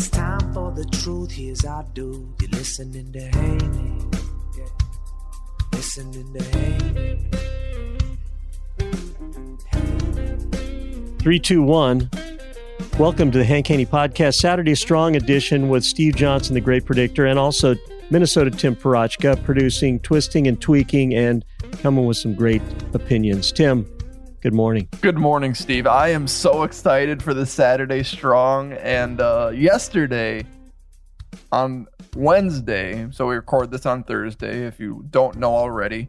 It's time for the truth. Here's our dude. You're listening to Haney. Yeah. Listening to Haney. Three, two, one. Welcome to the Hank Haney Podcast, Saturday Strong Edition with Steve Johnson, the great predictor, and also Minnesota Tim Parachka, producing, twisting, and tweaking, and coming with some great opinions. Tim, good morning. Good morning, Steve. I am so excited for the Saturday Strong. And uh, yesterday, on Wednesday, so we record this on Thursday. If you don't know already,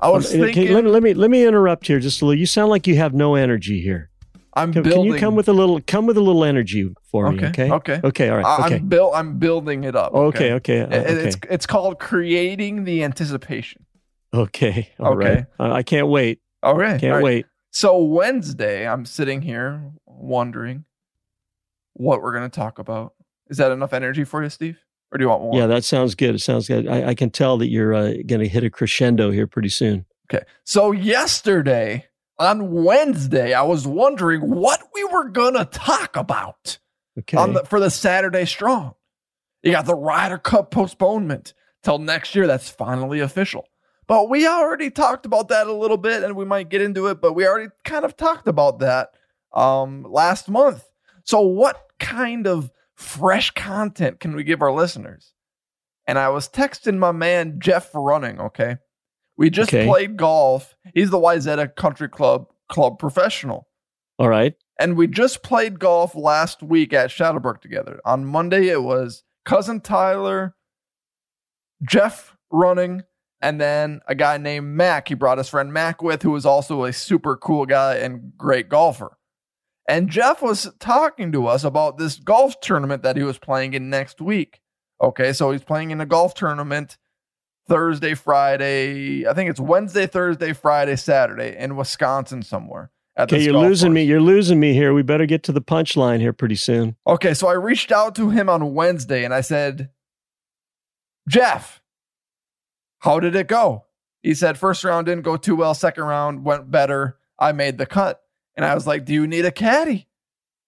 I was Okay, thinking let, me, let me let me interrupt here just a little. You sound like you have no energy here. I'm Can, can you come with a little come with a little energy for me? Okay, Okay. okay. Okay. All right. Okay. I'm. I'm building it up. Okay. Okay. uh, It- Okay. It's it's called creating the anticipation. Okay. All right. Okay. Uh, I can't wait. Okay, Can't all right. wait. So Wednesday, I'm sitting here wondering what we're going to talk about. Is that enough energy for you, Steve? Or do you want more? Yeah, that sounds good. It sounds good. I, I can tell that you're uh, going to hit a crescendo here pretty soon. Okay. So yesterday on Wednesday, I was wondering what we were gonna talk about Okay. on the, for the Saturday Strong. You got the Ryder Cup postponement till next year. That's finally official. But we already talked about that a little bit, and we might get into it. But we already kind of talked about that um, last month. So, what kind of fresh content can we give our listeners? And I was texting my man Jeff Running. Okay, we just Okay. played golf. He's the Wayzata Country Club club professional. All right. And we just played golf last week at Shadowbrook together. On Monday, it was cousin Tyler, Jeff running, and then a guy named Mac. He brought his friend Mac with, who was also a super cool guy and great golfer. And Jeff was talking to us about this golf tournament that he was playing in next week. Okay, so he's playing in a golf tournament Thursday, Friday. I think it's Wednesday, Thursday, Friday, Saturday in Wisconsin somewhere. At Okay, you're losing course. me. You're losing me here. We better get to the punchline here pretty soon. Okay, so I reached out to him on Wednesday and I said, Jeff, how did it go? He said, first round didn't go too well, second round went better. I made the cut. And I was like, Do you need a caddy?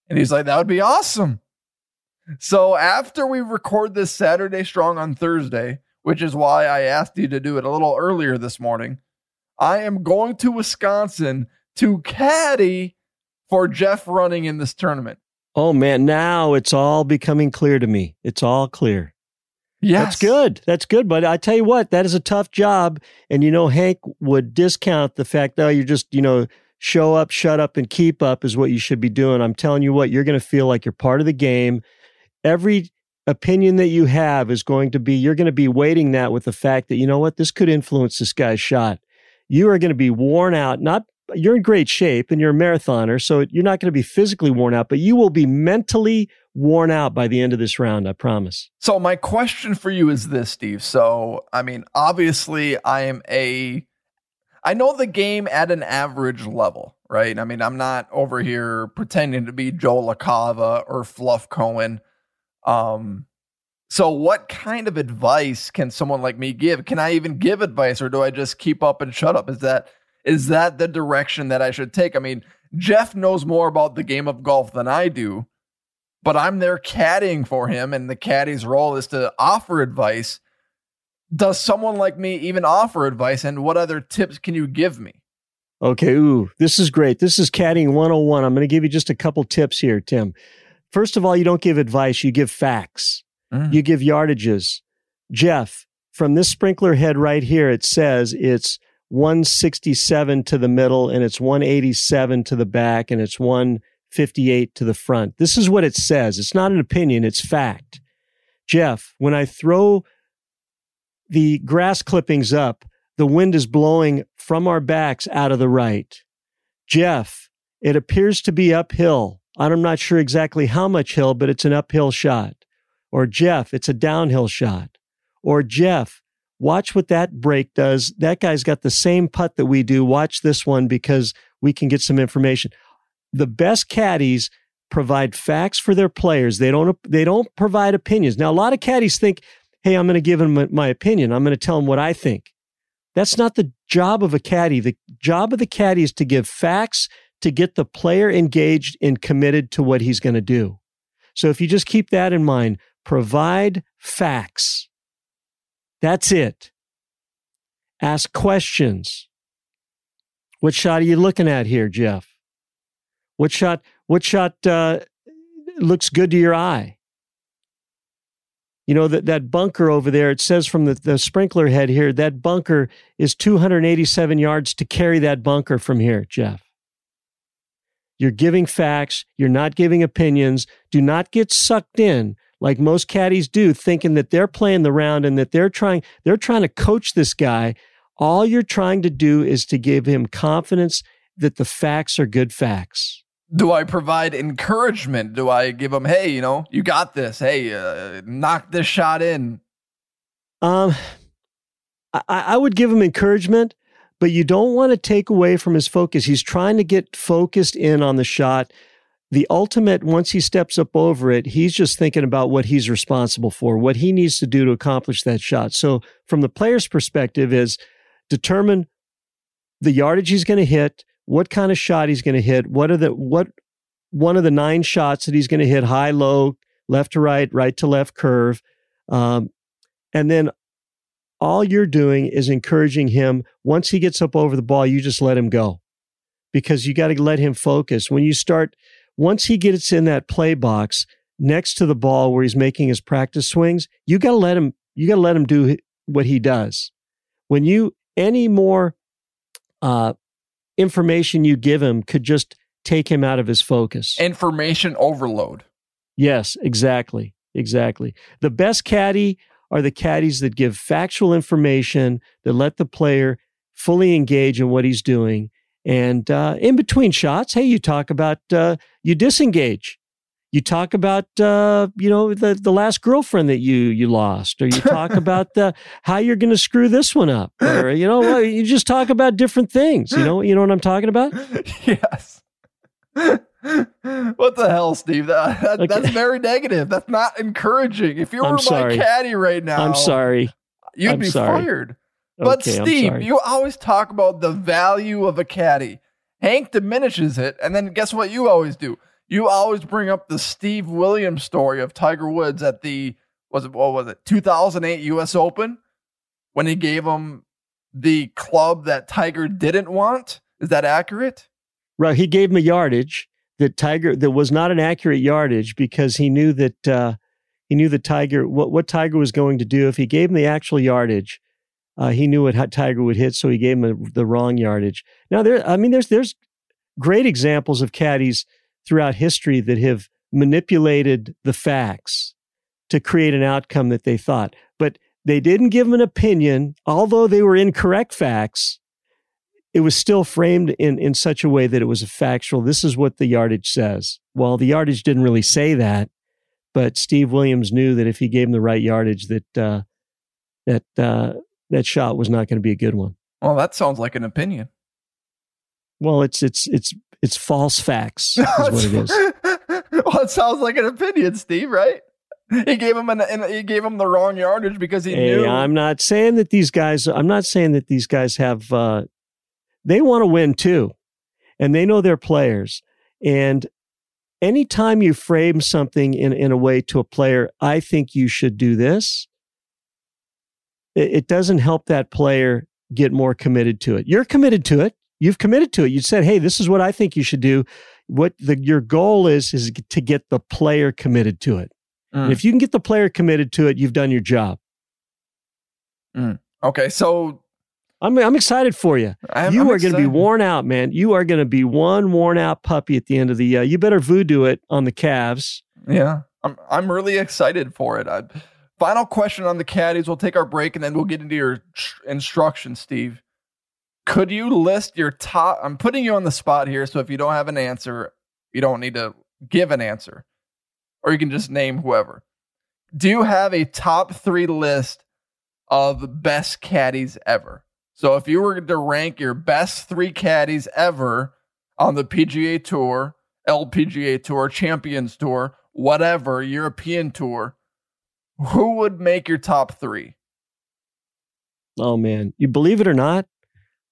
And he's like, That would be awesome. So after we record this Saturday Strong on Thursday, which is why I asked you to do it a little earlier this morning, I am going to Wisconsin to caddy for Jeff running in this tournament? Oh man, now it's all becoming clear to me. It's all clear. Yes. That's good. That's good. But I tell you what, that is a tough job. And you know, Hank would discount the fact that oh, you're just, you know, show up, shut up, and keep up is what you should be doing. I'm telling you what, you're going to feel like you're part of the game. Every opinion that you have is going to be, you're going to be weighting that with the fact that, you know what, this could influence this guy's shot. You are going to be worn out, not you're in great shape and you're a marathoner, so you're not going to be physically worn out, but you will be mentally worn out by the end of this round, I promise. So my question for you is this, Steve. So, I mean, obviously I am a I know the game at an average level, right? I mean, I'm not over here pretending to be Joe LaCava or Fluff Cowan. Um so what kind of advice can someone like me give? Can I even give advice or do I just keep up and shut up? Is that is that the direction that I should take? I mean, Jeff knows more about the game of golf than I do, but I'm there caddying for him, and the caddy's role is to offer advice. Does someone like me even offer advice? And what other tips can you give me? Okay, ooh, this is great. This is caddying 101. I'm going to give you just a couple tips here, Tim. First of all, you don't give advice, you give facts. Mm. You give yardages. Jeff, from this sprinkler head right here, it says it's 167 to the middle and it's 187 to the back and it's 158 to the front. This is what it says. It's not an opinion, it's fact. Jeff, when I throw the grass clippings up, the wind is blowing from our backs out of the right. Jeff, it appears to be uphill. I'm not sure exactly how much hill, but it's an uphill shot. Or Jeff, it's a downhill shot. Or Jeff, Watch what that break does. That guy's got the same putt that we do. Watch this one because we can get some information. The best caddies provide facts for their players. They don't they don't provide opinions. Now a lot of caddies think, "Hey, I'm going to give them my opinion. I'm going to tell them what I think." That's not the job of a caddy. The job of the caddy is to give facts to get the player engaged and committed to what he's going to do. So if you just keep that in mind, provide facts. That's it. Ask questions. What shot are you looking at here, Jeff? What shot? What shot uh, looks good to your eye? You know that that bunker over there. It says from the, the sprinkler head here that bunker is 287 yards to carry that bunker from here, Jeff. You're giving facts. You're not giving opinions. Do not get sucked in like most caddies do, thinking that they're playing the round and that they're trying they're trying to coach this guy. All you're trying to do is to give him confidence that the facts are good facts. Do I provide encouragement? Do I give him, hey, you know, you got this. Hey, uh, knock this shot in. Um, I, I would give him encouragement, but you don't want to take away from his focus. He's trying to get focused in on the shot the ultimate, once he steps up over it, he's just thinking about what he's responsible for, what he needs to do to accomplish that shot. So, from the player's perspective, is determine the yardage he's going to hit, what kind of shot he's going to hit, what are the what one of the nine shots that he's going to hit, high, low, left to right, right to left curve, um, and then all you're doing is encouraging him. Once he gets up over the ball, you just let him go because you got to let him focus. When you start once he gets in that play box next to the ball where he's making his practice swings, you got to let him, you got to let him do what he does. When you, any more uh, information you give him could just take him out of his focus. Information overload. Yes, exactly. Exactly. The best caddy are the caddies that give factual information that let the player fully engage in what he's doing and uh, in between shots, hey, you talk about uh, you disengage. You talk about uh, you know the the last girlfriend that you you lost, or you talk about the, how you're going to screw this one up, or you know you just talk about different things. You know you know what I'm talking about? yes. what the hell, Steve? That, that, okay. That's very negative. That's not encouraging. If you were my caddy right now, I'm sorry. You'd I'm be sorry. fired. But okay, Steve, you always talk about the value of a caddy. Hank diminishes it, and then guess what you always do? You always bring up the Steve Williams story of Tiger Woods at the was it what was it 2008 U.S. Open when he gave him the club that Tiger didn't want. Is that accurate? Right. He gave him a yardage, that Tiger that was not an accurate yardage because he knew that uh, he knew that Tiger what what Tiger was going to do if he gave him the actual yardage. Uh, he knew what Tiger would hit, so he gave him a, the wrong yardage. Now there, I mean, there's there's great examples of caddies throughout history that have manipulated the facts to create an outcome that they thought, but they didn't give an opinion, although they were incorrect facts it was still framed in, in such a way that it was a factual. This is what the yardage says. Well, the yardage didn't really say that, but Steve Williams knew that if he gave him the right yardage, that uh, that uh, that shot was not going to be a good one. Well, that sounds like an opinion. Well, it's it's it's it's false facts is what it is. well, it sounds like an opinion, Steve. Right? He gave him an, he gave him the wrong yardage because he hey, knew. I'm not saying that these guys. I'm not saying that these guys have uh, they want to win too. And they know their players. And anytime you frame something in, in a way to a player, I think you should do this, it, it doesn't help that player get more committed to it. You're committed to it. You've committed to it. You said, hey, this is what I think you should do. What the, your goal is, is to get the player committed to it. Mm. if you can get the player committed to it, you've done your job. Mm. Okay. So I'm I'm excited for you. I'm, you I'm are going to be worn out, man. You are going to be one worn out puppy at the end of the. Uh, you better voodoo it on the calves. Yeah, I'm I'm really excited for it. I, final question on the caddies. We'll take our break and then we'll get into your instructions, Steve. Could you list your top? I'm putting you on the spot here, so if you don't have an answer, you don't need to give an answer, or you can just name whoever. Do you have a top three list of best caddies ever? So if you were to rank your best three caddies ever on the PGA Tour, LPGA Tour, Champions Tour, whatever, European Tour, who would make your top three? Oh man, you believe it or not,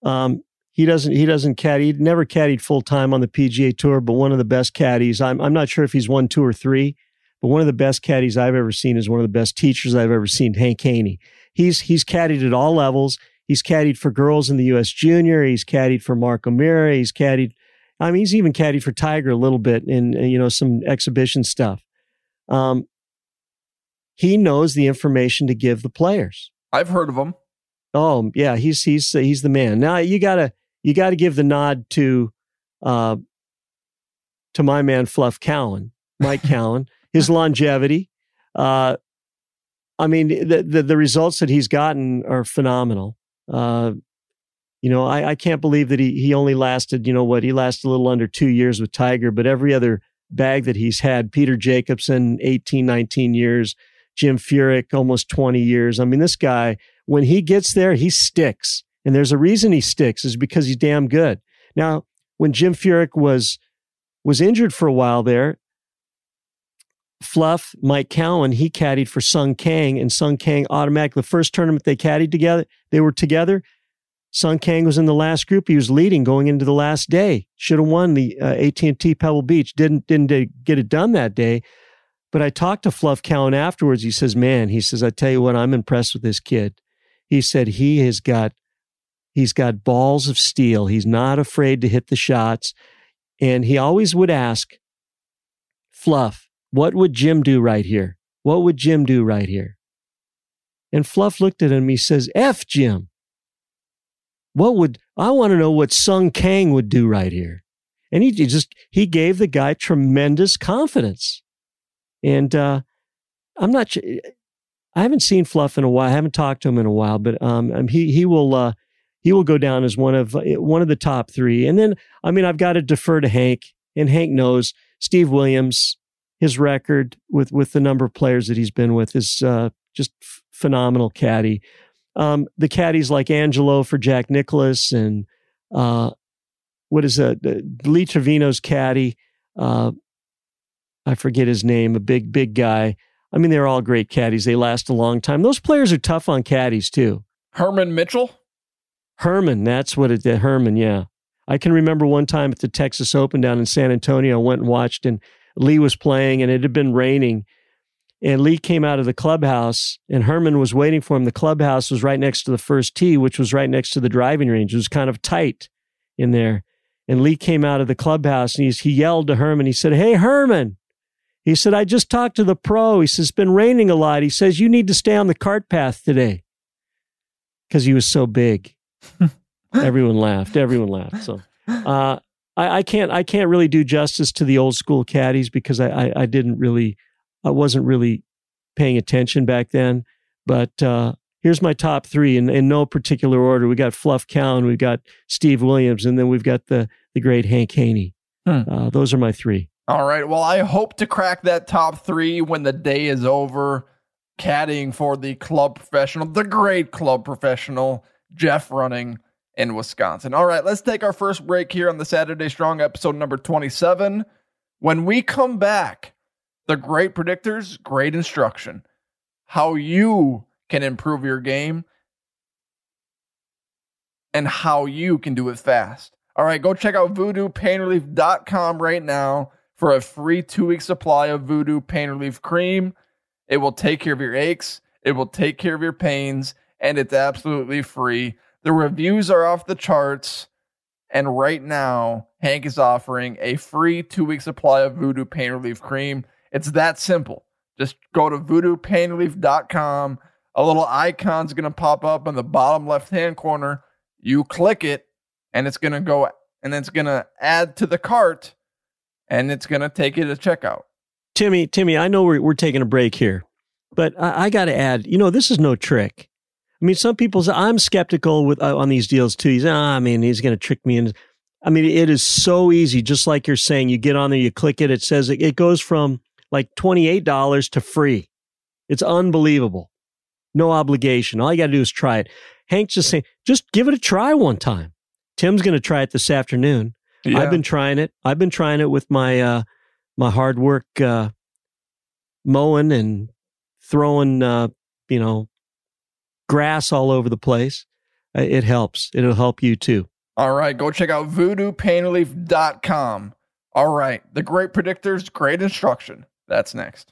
um, he doesn't. He doesn't caddy. He never caddied full time on the PGA Tour, but one of the best caddies. I'm. I'm not sure if he's one, two, or three, but one of the best caddies I've ever seen is one of the best teachers I've ever seen. Hank Haney. He's he's caddied at all levels. He's caddied for girls in the U.S. Junior. He's caddied for Mark O'Meara. He's caddied. I mean, he's even caddied for Tiger a little bit in you know some exhibition stuff. Um, he knows the information to give the players. I've heard of him. Oh yeah, he's he's he's the man. Now you gotta you gotta give the nod to uh, to my man Fluff Cowan, Mike Cowan, his longevity. Uh, I mean, the, the, the results that he's gotten are phenomenal. Uh, you know, I, I can't believe that he he only lasted, you know what, he lasted a little under two years with Tiger, but every other bag that he's had, Peter Jacobsen, 18, 19 years, Jim Furyk, almost 20 years. I mean, this guy, when he gets there, he sticks. And there's a reason he sticks is because he's damn good. Now, when Jim Furyk was was injured for a while there, Fluff, Mike Cowan, he caddied for Sung Kang, and Sung Kang automatically, the first tournament they caddied together, they were together. Sung Kang was in the last group. He was leading going into the last day. Should have won the uh, AT&T Pebble Beach. Didn't didn't get it done that day. But I talked to Fluff Cowan afterwards. He says, "Man, he says, I tell you what, I'm impressed with this kid." He said he has got he's got balls of steel. He's not afraid to hit the shots, and he always would ask Fluff, what would Jim do right here? What would Jim do right here? And Fluff looked at him. He says, F Jim. What would, I want to know what Sung Kang would do right here. And he just, he gave the guy tremendous confidence. And, uh, I'm not, I haven't seen Fluff in a while. I haven't talked to him in a while, but, um, um he, he will, uh, he will go down as one of, one of the top three. And then, I mean, I've got to defer to Hank and Hank knows Steve Williams, his record with with the number of players that he's been with is uh, just f- phenomenal caddy. Um, the caddies like Angelo for Jack Nicklaus and uh, what is that? Uh, Lee Trevino's caddy. Uh, I forget his name. A big big guy. I mean, they're all great caddies. They last a long time. Those players are tough on caddies too. Herman Mitchell. Herman, that's what it did. Herman, yeah. I can remember one time at the Texas Open down in San Antonio, I went and watched and Lee was playing and it had been raining. And Lee came out of the clubhouse and Herman was waiting for him. The clubhouse was right next to the first tee, which was right next to the driving range. It was kind of tight in there. And Lee came out of the clubhouse and he's, he yelled to Herman. He said, Hey, Herman. He said, I just talked to the pro. He says, It's been raining a lot. He says, You need to stay on the cart path today because he was so big. everyone laughed. Everyone laughed. So, uh, I, I, can't, I can't really do justice to the old school caddies because I, I, I didn't really, I wasn't really paying attention back then. But uh, here's my top three in, in no particular order. We got Fluff Cowan, we've got Steve Williams, and then we've got the the great Hank Haney. Hmm. Uh, those are my three. All right. Well, I hope to crack that top three when the day is over. Caddying for the club professional, the great club professional, Jeff Running in Wisconsin. All right, let's take our first break here on the Saturday Strong episode number 27. When we come back, the great predictors, great instruction, how you can improve your game and how you can do it fast. All right, go check out voodoopainrelief.com right now for a free two week supply of Voodoo Pain Relief Cream. It will take care of your aches, it will take care of your pains, and it's absolutely free. The reviews are off the charts. And right now, Hank is offering a free two week supply of Voodoo Pain Relief Cream. It's that simple. Just go to voodoopainrelief.com. A little icon's going to pop up in the bottom left hand corner. You click it, and it's going to go and it's going to add to the cart and it's going to take you to checkout. Timmy, Timmy, I know we're, we're taking a break here, but I, I got to add, you know, this is no trick. I mean, some people say I'm skeptical with uh, on these deals too. He's, ah, I mean, he's going to trick me in. I mean, it is so easy. Just like you're saying, you get on there, you click it, it says it, it goes from like $28 to free. It's unbelievable. No obligation. All you got to do is try it. Hank's just saying, just give it a try one time. Tim's going to try it this afternoon. Yeah. I've been trying it. I've been trying it with my uh, my hard work uh, mowing and throwing uh, you know grass all over the place. It helps. It'll help you too. All right, go check out voodoopainrelief.com. All right, the great predictors, great instruction. That's next.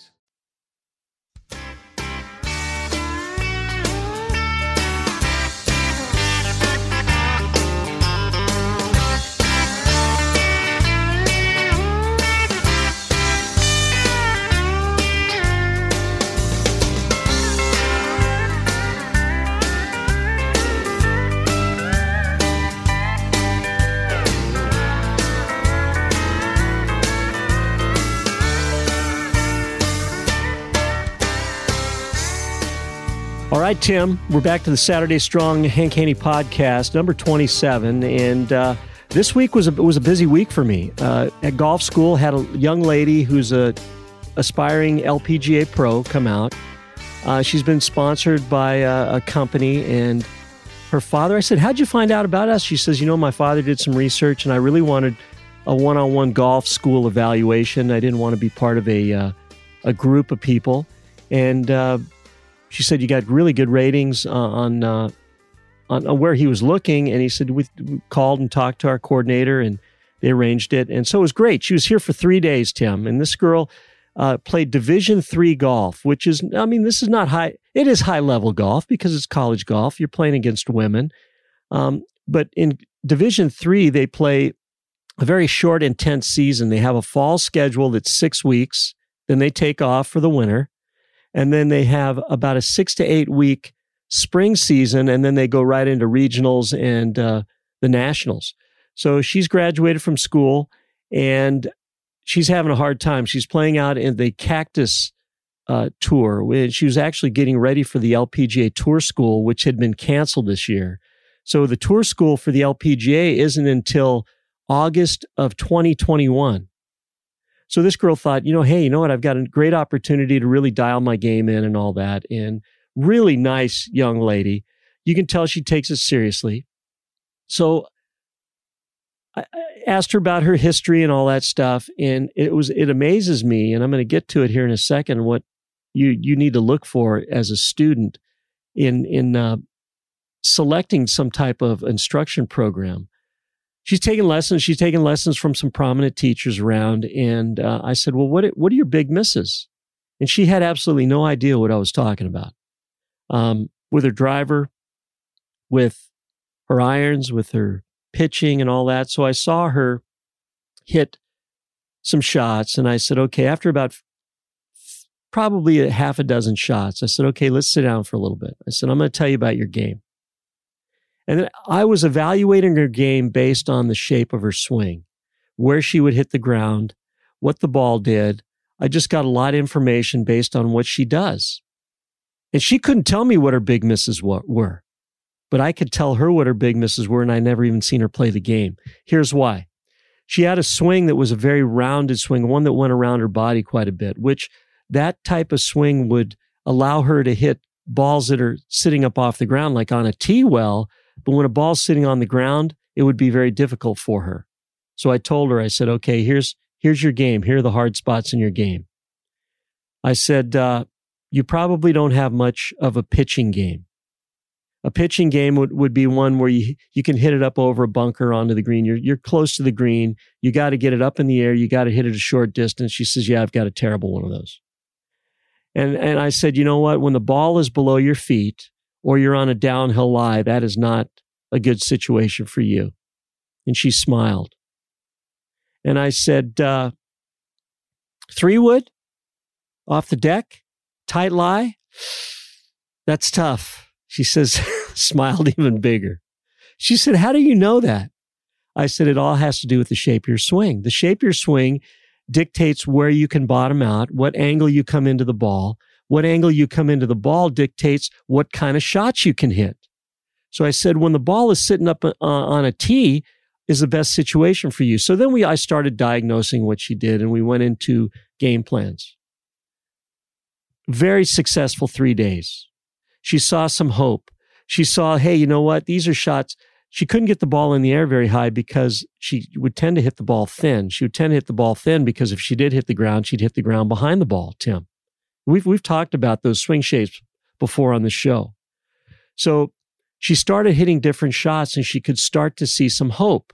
Right, Tim, we're back to the Saturday Strong Hank Haney podcast, number 27. And uh, this week was a, was a busy week for me. Uh, at golf school, had a young lady who's a aspiring LPGA pro come out. Uh, she's been sponsored by a, a company and her father. I said, How'd you find out about us? She says, You know, my father did some research and I really wanted a one on one golf school evaluation. I didn't want to be part of a, uh, a group of people. And uh, she said, You got really good ratings uh, on, uh, on, on, where he was looking. And he said, We called and talked to our coordinator and they arranged it. And so it was great. She was here for three days, Tim. And this girl, uh, played Division three golf, which is, I mean, this is not high. It is high level golf because it's college golf. You're playing against women, um, but in Division three, they play a very short, intense season. They have a fall schedule that's six weeks. Then they take off for the winter, and then they have about a six to eight week spring season, and then they go right into regionals and uh, the nationals. So she's graduated from school, and she's having a hard time. She's playing out in the Cactus uh, Tour. She was actually getting ready for the LPGA Tour School, which had been canceled this year. So the Tour School for the LPGA isn't until August of 2021. So this girl thought, you know, hey, you know what? I've got a great opportunity to really dial my game in and all that. And really nice young lady. You can tell she takes it seriously. So I asked her about her history and all that stuff, and it was it amazes me, and I'm going to get to it here in a second. What you you need to look for as a student in in uh, selecting some type of instruction program. She's taken lessons. She's taken lessons from some prominent teachers around, and uh, I said, "Well, what what are your big misses?" And she had absolutely no idea what I was talking about. Um, with her driver, with her irons, with her pitching and all that. So I saw her hit some shots and I said, okay, after about probably a half a dozen shots, I said, okay, let's sit down for a little bit. I said, I'm going to tell you about your game. And then I was evaluating her game based on the shape of her swing, where she would hit the ground, what the ball did. I just got a lot of information based on what she does. And she couldn't tell me what her big misses were but I could tell her what her big misses were, and I never even seen her play the game. Here's why. She had a swing that was a very rounded swing, one that went around her body quite a bit, which that type of swing would allow her to hit balls that are sitting up off the ground, like on a tee well. But when a ball's sitting on the ground, it would be very difficult for her. So I told her, I said, okay, here's, here's your game. Here are the hard spots in your game. I said, uh, you probably don't have much of a pitching game a pitching game would, would be one where you, you can hit it up over a bunker onto the green. You're, you're close to the green. You got to get it up in the air. You got to hit it a short distance. She says, yeah, I've got a terrible one of those. And, and I said, you know what? When the ball is below your feet or you're on a downhill lie, that is not a good situation for you. And she smiled. And I said, uh, three wood off the deck, tight lie. That's tough. She says, smiled even bigger. She said, How do you know that? I said, It all has to do with the shape of your swing. The shape of your swing dictates where you can bottom out, what angle you come into the ball. What angle you come into the ball dictates what kind of shots you can hit. So I said, when the ball is sitting up uh, on a tee, is the best situation for you. So then we, I started diagnosing what she did and we went into game plans. Very successful three days. She saw some hope. She saw, hey, you know what? These are shots. She couldn't get the ball in the air very high because she would tend to hit the ball thin. She would tend to hit the ball thin because if she did hit the ground, she'd hit the ground behind the ball, Tim. We've, we've talked about those swing shapes before on the show. So she started hitting different shots and she could start to see some hope.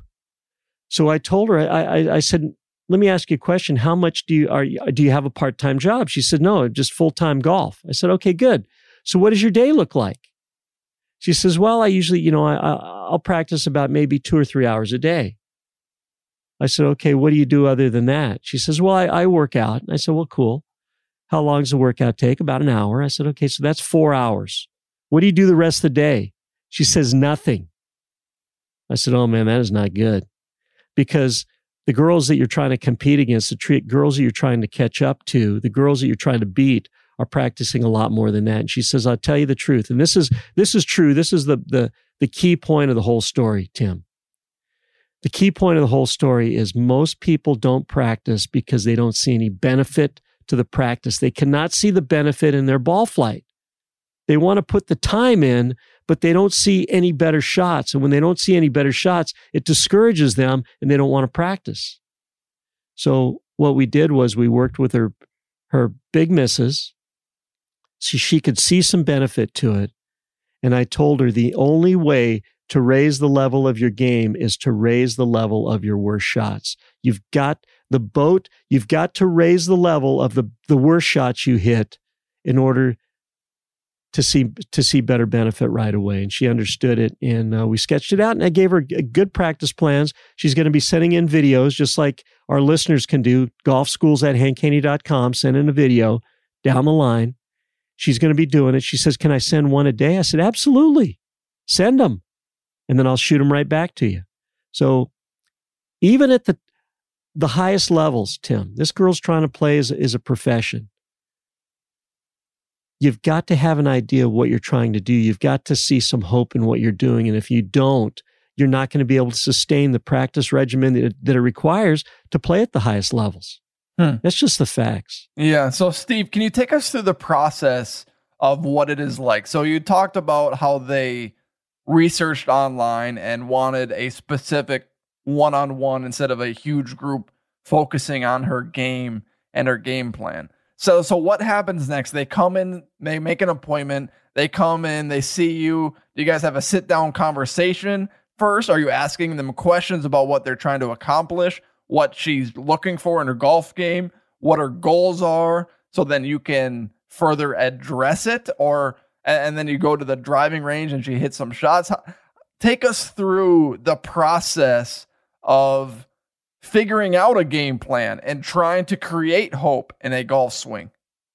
So I told her, I, I, I said, let me ask you a question. How much do you, are, do you have a part-time job? She said, no, just full-time golf. I said, okay, good. So what does your day look like? She says, well, I usually, you know, I, I'll practice about maybe two or three hours a day. I said, okay, what do you do other than that? She says, well, I, I work out. I said, well, cool. How long does the workout take? About an hour. I said, okay, so that's four hours. What do you do the rest of the day? She says, nothing. I said, oh man, that is not good because the girls that you're trying to compete against, the girls that you're trying to catch up to, the girls that you're trying to beat are practicing a lot more than that. And she says, I'll tell you the truth. And this is, this is true. This is the, the, the key point of the whole story, Tim. The key point of the whole story is most people don't practice because they don't see any benefit to the practice. They cannot see the benefit in their ball flight. They want to put the time in, but they don't see any better shots. And when they don't see any better shots, it discourages them and they don't want to practice. So what we did was we worked with her, her big misses so she could see some benefit to it. And I told her the only way to raise the level of your game is to raise the level of your worst shots. You've got the boat, you've got to raise the level of the, the worst shots you hit in order to see to see better benefit right away. And she understood it and uh, we sketched it out and i gave her good practice plans. She's going to be sending in videos just like our listeners can do. Golf schools at hankhaney.com send in a video down the line. She's going to be doing it. She says can i send one a day? I said absolutely. Send them and then i'll shoot them right back to you. So even at the the highest levels tim this girl's trying to play as, as a profession you've got to have an idea of what you're trying to do. You've got to see some hope in what you're doing. And if you don't, you're not going to be able to sustain the practice regimen that it, that it requires to play at the highest levels. Hmm. That's just the facts. Yeah. So, Steve, can you take us through the process of what it is like? So, you talked about how they researched online and wanted a specific one on one instead of a huge group focusing on her game and her game plan. So so what happens next? They come in, they make an appointment, they come in, they see you. Do you guys have a sit down conversation first? Are you asking them questions about what they're trying to accomplish, what she's looking for in her golf game, what her goals are, so then you can further address it or and then you go to the driving range and she hits some shots. Take us through the process of figuring out a game plan and trying to create hope in a golf swing.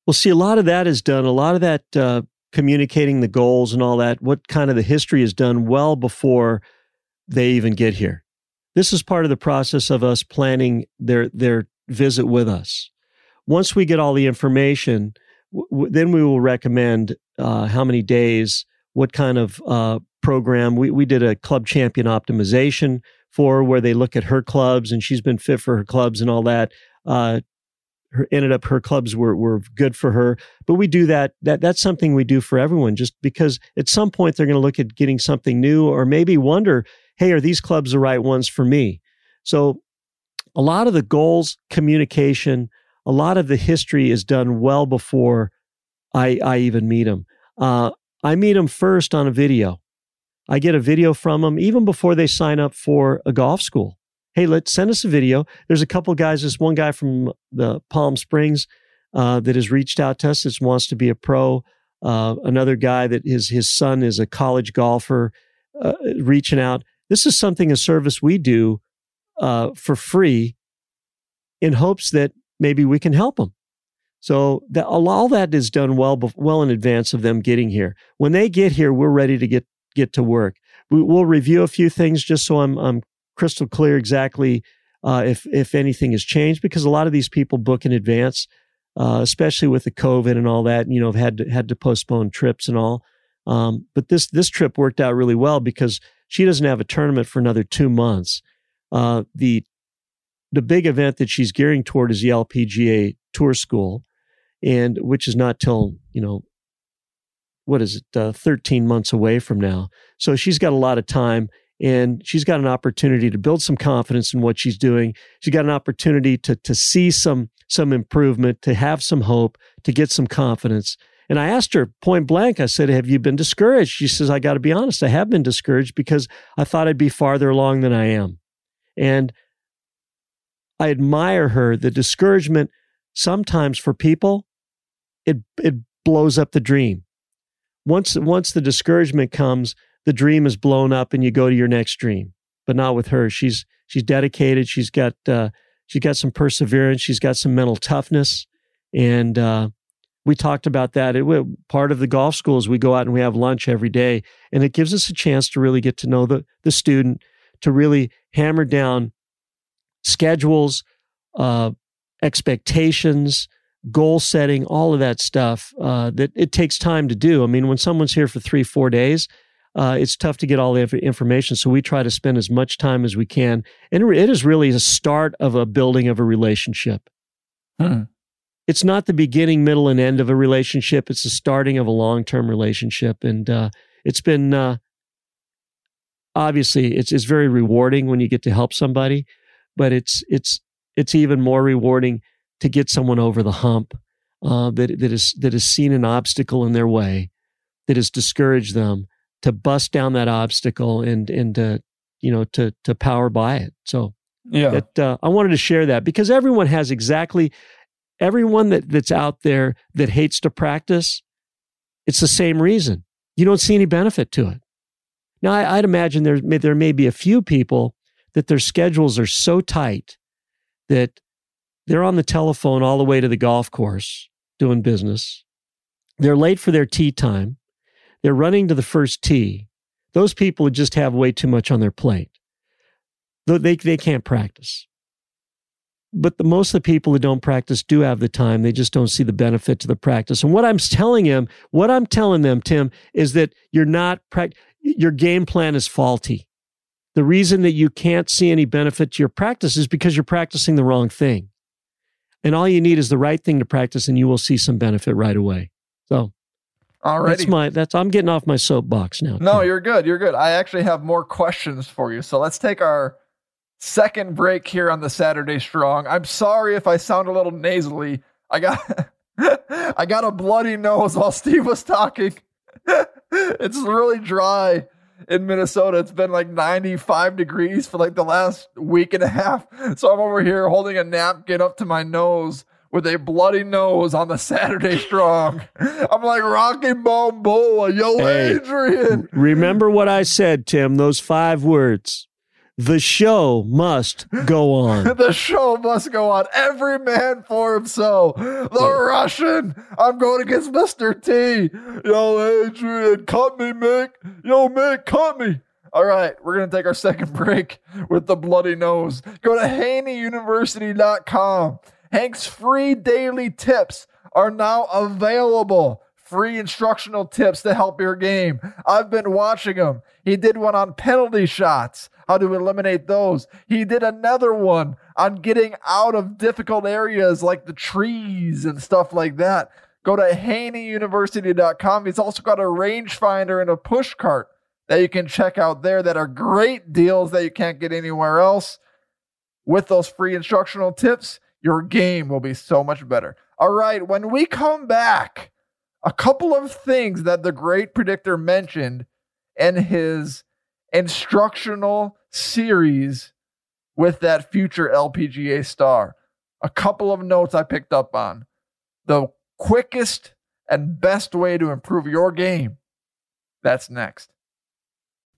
Well, see, a lot of that is done. A lot of that uh, communicating the goals and all that, what kind of the history is done well before they even get here. This is part of the process of us planning their their visit with us. Once we get all the information, w- then we will recommend uh, how many days, what kind of uh, program. We we did a club champion optimization for where they look at her clubs and she's been fit for her clubs and all that. Uh, her, ended up her clubs were, were good for her. But we do that. That that's something we do for everyone, just because at some point they're going to look at getting something new, or maybe wonder, hey, are these clubs the right ones for me? So, a lot of the goals, communication, a lot of the history is done well before I I even meet them. Uh, I meet them first on a video. I get a video from them even before they sign up for a golf school. Hey, let's send us a video. There's a couple guys. This one guy from the Palm Springs uh, that has reached out to us that wants to be a pro. Uh, another guy that his his son is a college golfer, uh, reaching out. This is something a service we do uh, for free, in hopes that maybe we can help them. So that, all that is done well well in advance of them getting here. When they get here, we're ready to get get to work. We, will review a few things just so I'm, I'm crystal clear exactly uh, if if anything has changed because a lot of these people book in advance, uh, especially with the COVID and all that. You know, have had to, had to postpone trips and all. Um, but this this trip worked out really well because she doesn't have a tournament for another two months. Uh, the the big event that she's gearing toward is the LPGA Tour School, and which is not till you know what is it, uh, 13 months away from now. So she's got a lot of time and she's got an opportunity to build some confidence in what she's doing. She's got an opportunity to, to see some, some improvement, to have some hope, to get some confidence. And I asked her point blank, I said, Have you been discouraged? She says, I got to be honest, I have been discouraged because I thought I'd be farther along than I am. And I admire her. The discouragement sometimes for people, it, it blows up the dream once once the discouragement comes, the dream is blown up and you go to your next dream. But not with her. She's she's dedicated. She's got uh, she's got some perseverance. She's got some mental toughness, and uh, we talked about that. It, part of the golf school is we go out and we have lunch every day, and it gives us a chance to really get to know the the student, to really hammer down schedules, uh, expectations, goal setting, all of that stuff uh, that it takes time to do. I mean, when someone's here for three, four days, uh, it's tough to get all the information. So we try to spend as much time as we can. And it is really the start of a building of a relationship. Hmm. It's not the beginning, middle, and end of a relationship. It's the starting of a long term relationship. And uh, it's been uh, obviously it's, it's very rewarding when you get to help somebody, but it's, it's, it's even more rewarding to get someone over the hump uh, that, that, is, that has seen an obstacle in their way, that has discouraged them to bust down that obstacle and, and to, you know, to, to power by it. So Yeah. that uh, I wanted to share that because everyone has exactly everyone that, that's out there that hates to practice. It's the same reason you don't see any benefit to it. Now, I, I'd imagine there may, there may be a few people that their schedules are so tight that they're on the telephone all the way to the golf course doing business. They're late for their tee time. They're running to the first tee. Those people just have way too much on their plate. They, they can't practice. But the, most of the people who don't practice do have the time. They just don't see the benefit to the practice. And what I'm telling them, what I'm telling them, Tim, is that you're not, prac- your game plan is faulty. The reason that you can't see any benefit to your practice is because you're practicing the wrong thing. And all you need is the right thing to practice and you will see some benefit right away. So all right, that's my, that's, I'm getting off my soapbox now. No, you're good. You're good. I actually have more questions for you. So let's take our second break here on the Saturday Strong. I'm sorry if I sound a little nasally. I got I got a bloody nose while Steve was talking. it's really dry in Minnesota. It's been like 95 degrees for like the last week and a half. So I'm over here holding a napkin up to my nose with a bloody nose on the Saturday Strong. I'm like Rocky Balboa. Yo, Hey. Adrian. Remember what I said, Tim, those five words. The show must go on. the show must go on. Every man for himself. The Russian. I'm going against Mr. T. Yo, Adrian, cut me, Mick. Yo, Mick, cut me. All right, we're going to take our second break with the bloody nose. Go to haneyuniversity.com. Hank's free daily tips are now available. Free instructional tips to help your game. I've been watching him. He did one on penalty shots, how to eliminate those. He did another one on getting out of difficult areas like the trees and stuff like that. Go to haneyuniversity.com. He's also got a rangefinder and a push cart that you can check out there that are great deals that you can't get anywhere else. With those free instructional tips, your game will be so much better. All right, when we come back, a couple of things that the great predictor mentioned in his instructional series with that future LPGA star. A couple of notes I picked up on. The quickest and best way to improve your game. That's next.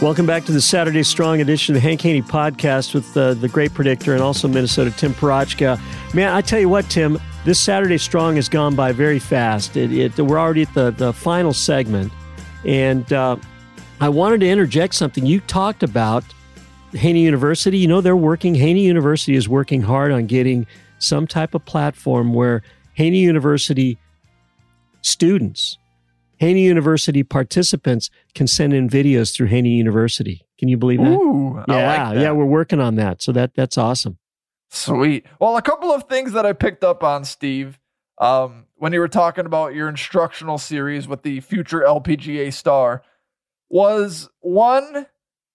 Welcome back to the Saturday Strong edition of the Hank Haney podcast with uh, the great predictor and also Minnesota Tim Parochka. Man, I tell you what, Tim, this Saturday Strong has gone by very fast. It, it, we're already at the, the final segment. And uh, I wanted to interject something. You talked about Haney University. You know, they're working, Haney University is working hard on getting some type of platform where Haney University students Haney University participants can send in videos through Haney University. Can you believe that? Ooh, yeah, like that. yeah, we're working on that. So that that's awesome. Sweet. Well, a couple of things that I picked up on, Steve, um, when you were talking about your instructional series with the future LPGA star, was one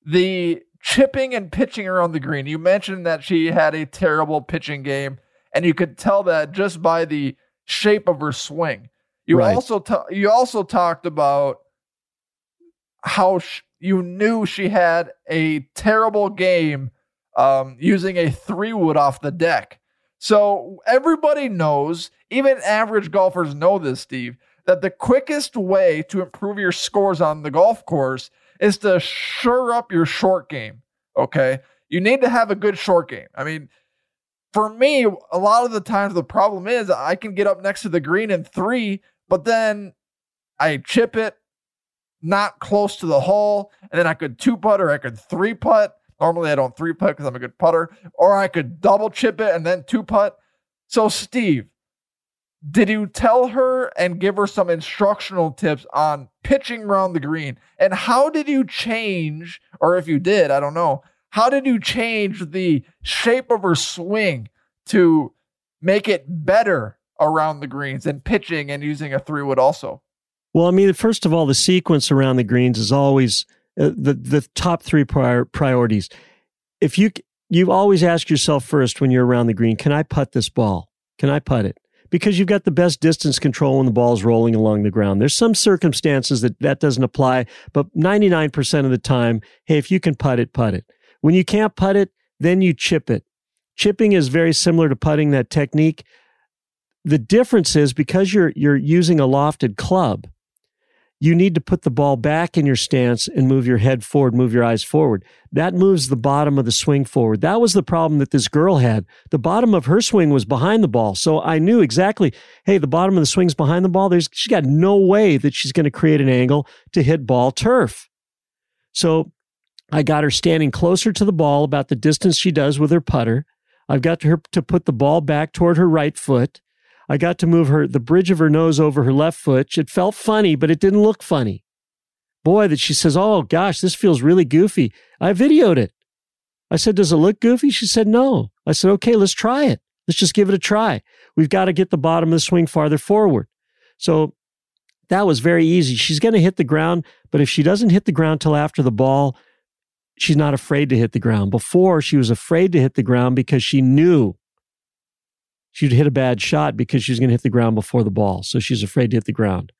the chipping and pitching around the green. You mentioned that she had a terrible pitching game, and you could tell that just by the shape of her swing. You right. also ta- you also talked about how sh- you knew she had a terrible game um, using a three wood off the deck. So everybody knows, even average golfers know this, Steve, that the quickest way to improve your scores on the golf course is to sure up your short game. Okay. You need to have a good short game. I mean, for me, a lot of the times the problem is I can get up next to the green in three, but then I chip it not close to the hole, and then I could two putt or I could three putt. Normally I don't three putt because I'm a good putter, or I could double chip it and then two putt. So, Steve, did you tell her and give her some instructional tips on pitching around the green? And how did you change, or if you did, I don't know, how did you change the shape of her swing to make it better around the greens and pitching and using a three wood also? Well, I mean, first of all, the sequence around the greens is always uh, the the top three prior, priorities. If you you always ask yourself first when you're around the green, can I putt this ball? Can I putt it? Because you've got the best distance control when the ball's rolling along the ground. There's some circumstances that that doesn't apply, but 99% of the time, hey, if you can putt it, putt it. When you can't putt it, then you chip it. Chipping is very similar to putting that technique the difference is because you're you're using a lofted club, you need to put the ball back in your stance and move your head forward, move your eyes forward. That moves the bottom of the swing forward. That was the problem that this girl had. The bottom of her swing was behind the ball. So I knew exactly, hey, the bottom of the swing's behind the ball. There's she's got no way that she's going to create an angle to hit ball turf. So I got her standing closer to the ball about the distance she does with her putter. I've got her to put the ball back toward her right foot. I got to move her the bridge of her nose over her left foot. It felt funny, but it didn't look funny. Boy, that she says, "Oh gosh, this feels really goofy." I videoed it. I said, "Does it look goofy?" She said, "No." I said, "Okay, let's try it. Let's just give it a try. We've got to get the bottom of the swing farther forward." So that was very easy. She's going to hit the ground, but if she doesn't hit the ground till after the ball, she's not afraid to hit the ground. Before, she was afraid to hit the ground because she knew she'd hit a bad shot because she's going to hit the ground before the ball. So she's afraid to hit the ground.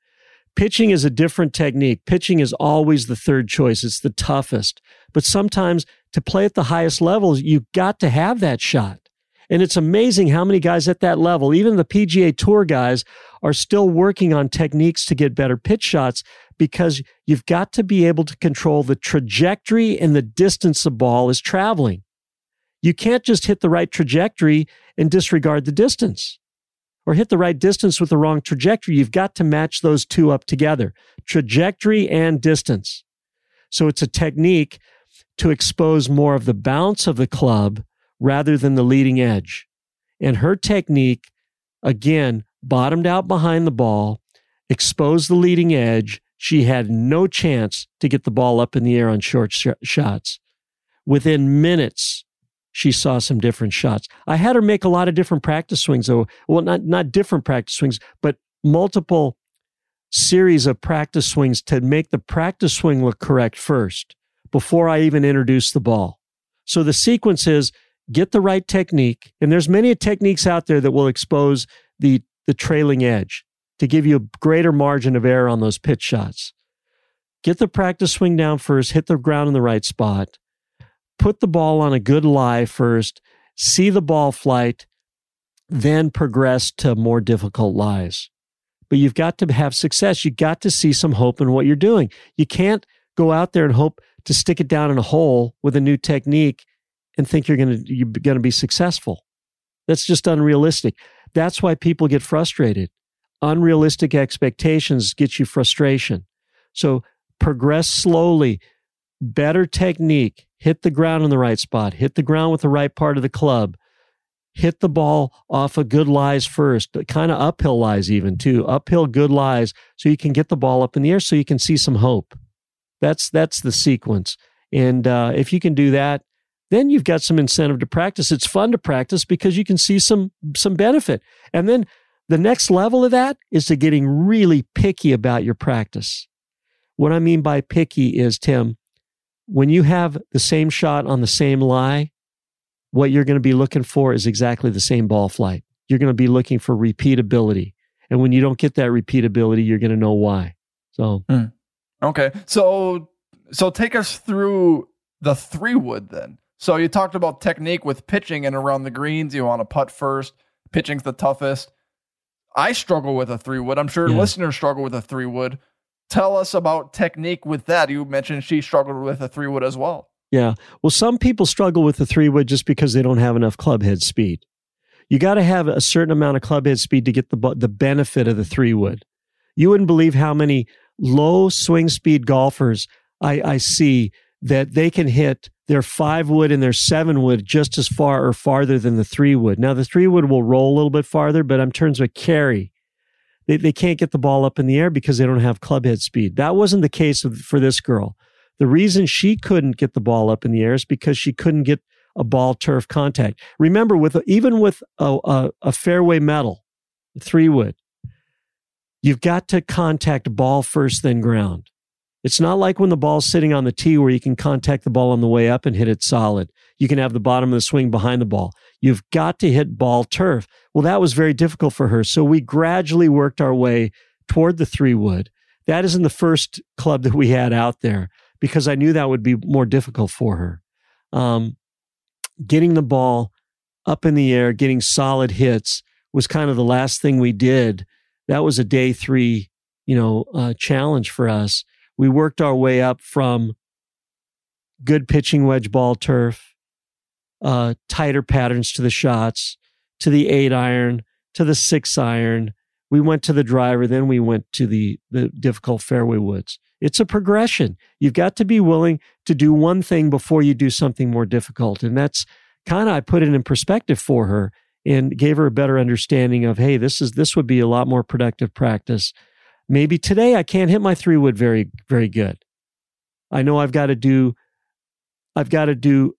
Pitching is a different technique. Pitching is always the third choice. It's the toughest. But sometimes to play at the highest levels, you've got to have that shot. And it's amazing how many guys at that level, even the PGA Tour guys, are still working on techniques to get better pitch shots because you've got to be able to control the trajectory and the distance the ball is traveling. You can't just hit the right trajectory and disregard the distance or hit the right distance with the wrong trajectory. You've got to match those two up together trajectory and distance. So it's a technique to expose more of the bounce of the club rather than the leading edge. And her technique, again, bottomed out behind the ball, exposed the leading edge. She had no chance to get the ball up in the air on short sh- shots. Within minutes, she saw some different shots. I had her make a lot of different practice swings, though. Well, not not different practice swings, but multiple series of practice swings to make the practice swing look correct first before I even introduce the ball. So the sequence is get the right technique, and there's many techniques out there that will expose the the trailing edge to give you a greater margin of error on those pitch shots. Get the practice swing down first, hit the ground in the right spot, put the ball on a good lie first, see the ball flight, then progress to more difficult lies. But you've got to have success. You've got to see some hope in what you're doing. You can't go out there and hope to stick it down in a hole with a new technique and think you're going to you're going to be successful. That's just unrealistic. That's why people get frustrated. Unrealistic expectations get you frustration. So progress slowly, better technique, hit the ground in the right spot, hit the ground with the right part of the club, hit the ball off of good lies first, kind of uphill lies, even too, uphill good lies, so you can get the ball up in the air so you can see some hope. That's that's the sequence. And uh, if you can do that, then you've got some incentive to practice. It's fun to practice because you can see some some benefit. And then the next level of that is to getting really picky about your practice. What I mean by picky is Tim, when you have the same shot on the same lie, what you're going to be looking for is exactly the same ball flight. You're going to be looking for repeatability. And when you don't get that repeatability, you're going to know why. So, mm. okay. So, so take us through the three wood then. So you talked about technique with pitching and around the greens. You want to putt first. Pitching's the toughest. I struggle with a three wood. I'm sure yeah. listeners struggle with a three wood. Tell us about technique with that. You mentioned she struggled with a three wood as well. Yeah. Well, some people struggle with the three wood just because they don't have enough club head speed. You got to have a certain amount of club head speed to get the the benefit of the three wood. You wouldn't believe how many low swing speed golfers I, I see that they can hit their five wood and their seven wood just as far or farther than the three wood. Now the three wood will roll a little bit farther, but in terms of carry, they, they can't get the ball up in the air because they don't have club head speed. That wasn't the case for this girl. The reason she couldn't get the ball up in the air is because she couldn't get a ball turf contact. Remember, with even with a, a, a fairway metal, three wood, you've got to contact ball first, then ground. It's not like when the ball's sitting on the tee where you can contact the ball on the way up and hit it solid. You can have the bottom of the swing behind the ball. You've got to hit ball turf. Well, that was very difficult for her. So we gradually worked our way toward the three wood. That is in the first club that we had out there because I knew that would be more difficult for her. Um, getting the ball up in the air, getting solid hits was kind of the last thing we did. That was a day three, you know, uh, challenge for us we worked our way up from good pitching wedge ball turf, uh, tighter patterns to the shots, to the eight iron, to the six iron. We went to the driver, then we went to the, the difficult fairway woods. It's a progression. You've got to be willing to do one thing before you do something more difficult. And that's kind of, I put it in perspective for her and gave her a better understanding of, hey, this is, this would be a lot more productive practice Maybe today I can't hit my three wood very, very good. I know I've got to do, I've got to do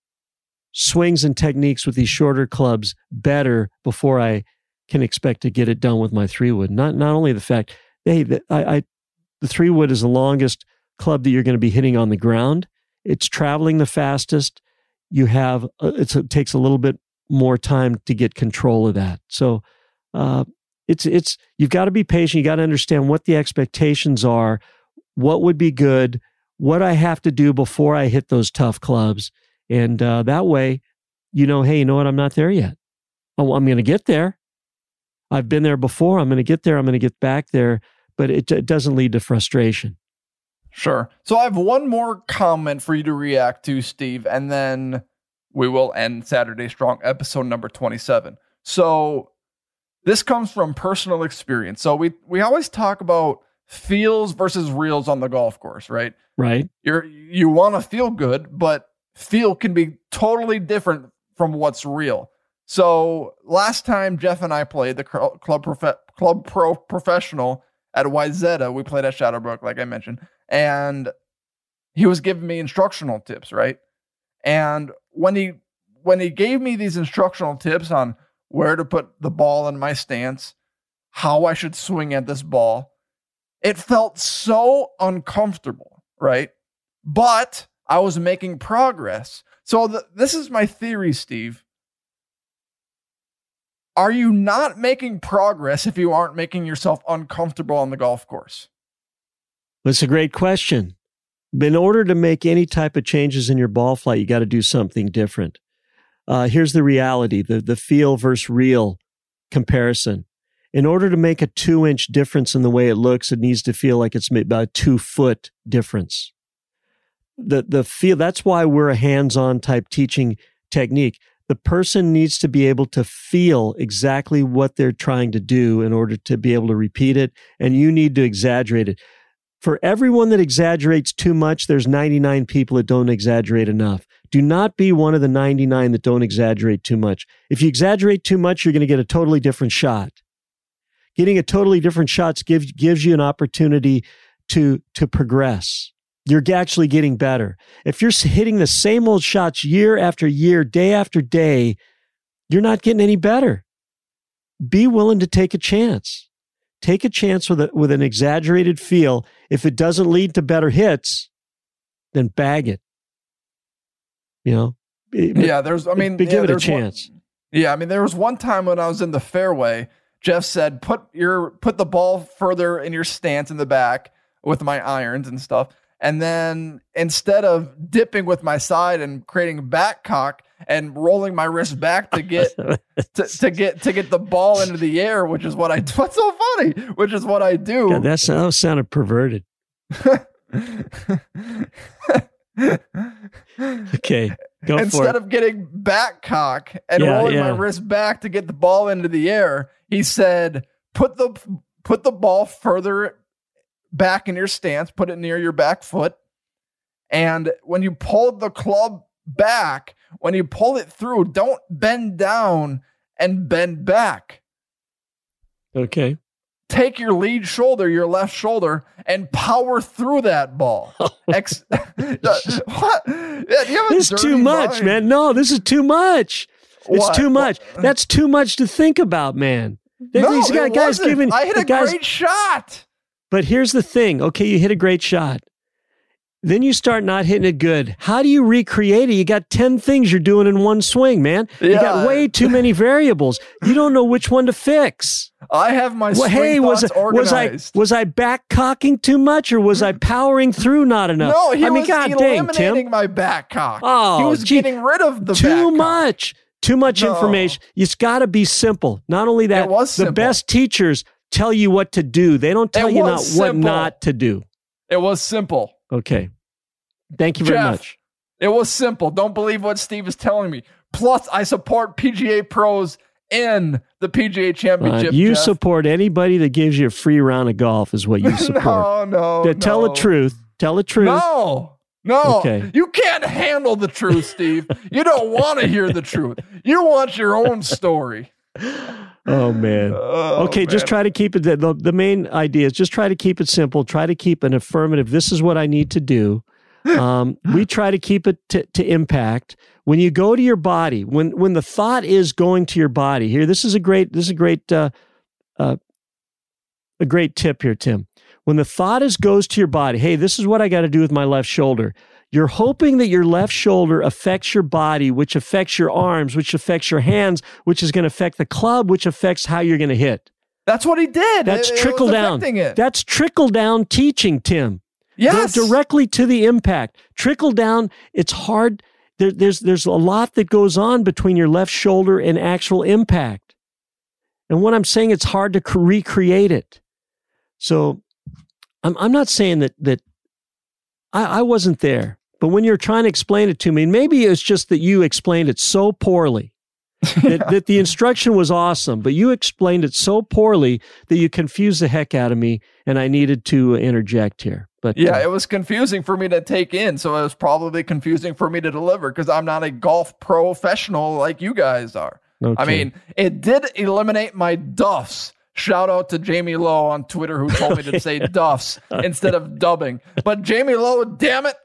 swings and techniques with these shorter clubs better before I can expect to get it done with my three wood. Not, not only the fact, hey, the, I, I, the three wood is the longest club that you're going to be hitting on the ground. It's traveling the fastest. You have, uh, it takes a little bit more time to get control of that. So, uh, it's it's you've got to be patient. You got to understand what the expectations are, what would be good, what I have to do before I hit those tough clubs, and uh, that way, you know, hey, you know what? I'm not there yet. Oh, I'm going to get there. I've been there before. I'm going to get there. I'm going to get back there. But it, it doesn't lead to frustration. Sure. So I have one more comment for you to react to, Steve, and then we will end Saturday Strong episode number 27. So this comes from personal experience. So we we always talk about feels versus reels on the golf course, right? Right. You're you want to feel good, but feel can be totally different from what's real. So last time Jeff and I played the club club pro professional at Wayzata, we played at Shadowbrook, like I mentioned, and he was giving me instructional tips, right? And when he when he gave me these instructional tips on where to put the ball in my stance, how I should swing at this ball, it felt so uncomfortable, right? But I was making progress. So the, this is my theory, Steve. Are you not making progress if you aren't making yourself uncomfortable on the golf course? That's a great question. In order to make any type of changes in your ball flight, you got to do something different. Uh, here's the reality the, the feel versus real comparison. In order to make a two inch difference in the way it looks, it needs to feel like it's made about a two foot difference. The, the feel, that's why we're a hands on type teaching technique. The person needs to be able to feel exactly what they're trying to do in order to be able to repeat it. And you need to exaggerate it. For everyone that exaggerates too much, there's 99 people that don't exaggerate enough. Do not be one of the 99 that don't exaggerate too much. If you exaggerate too much, you're going to get a totally different shot. Getting a totally different shot gives, gives you an opportunity to, to progress. You're actually getting better. If you're hitting the same old shots year after year, day after day, you're not getting any better. Be willing to take a chance. Take a chance with a, with an exaggerated feel. If it doesn't lead to better hits, then bag it. You know, yeah. There's, I mean, give yeah, it a chance. One, yeah, I mean, there was one time when I was in the fairway. Jeff said, "Put your put the ball further in your stance in the back with my irons and stuff." And then instead of dipping with my side and creating back cock and rolling my wrist back to get to, to get to get the ball into the air, which is what I what's so funny, which is what I do. God, that sound, sounded perverted. okay. Go Instead of getting back cock and Yeah, rolling my wrist back to get the ball into the air, he said, "Put the put the ball further back in your stance, put it near your back foot, and when you pull the club back, when you pull it through, don't bend down and bend back. Okay. Take your lead shoulder, your left shoulder, and power through that ball. Oh Ex- what? Yeah, you have This is too much, mind? man. No, this is too much. It's What? too much. That's too much to think about, man. No, these guy- it guys wasn't. giving. I hit a guys- great shot. But here's the thing. Okay, you hit a great shot. Then you start not hitting it good. How do you recreate it? You got 10 things you're doing in one swing, man. Yeah. You got way too many variables. You don't know which one to fix. I have my Well, swing hey, was I, was I was I back cocking too much or was I mm. powering through not enough? no, he I mean, was God dang, Tim. eliminating my back cock. Oh, he was gee, getting rid of the too much too much No. information it's got to be simple not only that the best teachers tell you what to do they don't tell It you not what not to do It was simple. okay thank you very Jeff, much It was simple. Don't believe what Steve is telling me. Plus, I support PGA pros in the PGA Uh, Championship. you Jeff. support anybody that gives you a free round of golf is what you support no, no, To tell the truth tell the truth No, no, Okay. you can't handle the truth, Steve. you don't want to hear the truth. You want your own story. oh man. Oh, okay just try to keep it the, the, the main idea is just try to keep it simple. Try to keep an affirmative this is what i need to do. Um, we try to keep it to, to impact. When you go to your body when when the thought is going to your body here this is a great this is a great uh, uh, a great tip here tim. When the thought is goes to your body hey this is what i got to do with my left shoulder you're hoping that your left shoulder affects your body which affects your arms which affects your hands which is going to affect the club which affects how you're going to hit That's what he did. that's It- it trickle was down It. that's trickle down teaching tim yes. Go directly to the impact. Trickle down. It's hard. There, there's there's a lot that goes on between your left shoulder and actual impact. And what I'm saying, it's hard to recreate it. So, I'm I'm not saying that that I, I wasn't there. But when you're trying to explain it to me, maybe it's just that you explained it so poorly that, that the instruction was awesome, but you explained it so poorly that you confused the heck out of me, and I needed to interject here. But Yeah, uh, it was confusing for me to take in, so it was probably confusing for me to deliver because I'm not a golf professional like you guys are. I mean, it did eliminate my duffs. Shout out to Jamie Lowe on Twitter who told me to say duffs instead of dubbing. But Jamie Lowe, damn it,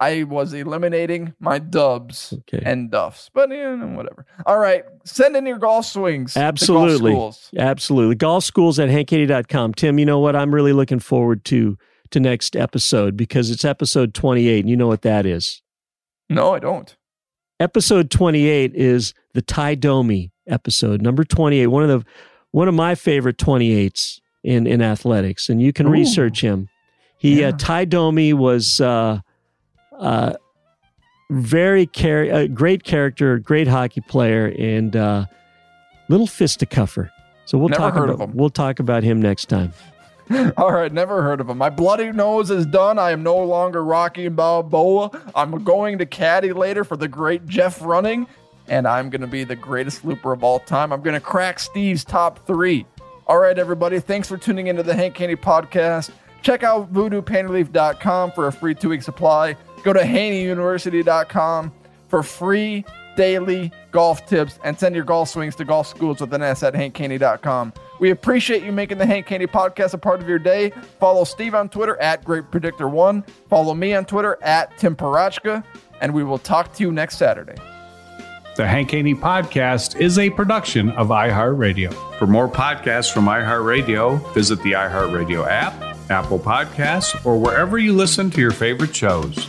I was eliminating my dubs and duffs. But you know, whatever. All right, send in your golf swings. to golf Absolutely. schools. Absolutely. Golf schools at hankhaney.com. Tim, you know what? I'm really looking forward to to next episode because it's episode 28. And you know what that is? No, I don't. Episode 28 is the Tie Domi episode, number 28. One of the one of my favorite 28s in in athletics, and you can Ooh. research him. He uh, Tie Domi was uh, uh, very char- a great character, great hockey player, and uh, little fisticuffer. So we'll Never talk about we'll talk about him next time. All right, never heard of him. My bloody nose is done. I am no longer Rocky Balboa. I'm going to caddy later for the great Jeff Running, and I'm going to be the greatest looper of all time. I'm going to crack Steve's top three. All right, everybody, thanks for tuning into the Hank Haney podcast. Check out voodoopantyleaf.com for a free two week supply. Go to haneyuniversity.com for free daily golf tips and send your golf swings to golf schools with an S at hankhaney.com. We appreciate you making the Hank Haney podcast a part of your day. Follow Steve on Twitter at Great Predictor One. Follow me on Twitter at Tim Parachka, and we will talk to you next Saturday. The Hank Haney Podcast is a production of iHeartRadio. For more podcasts from iHeartRadio, visit the iHeartRadio app, Apple Podcasts, or wherever you listen to your favorite shows.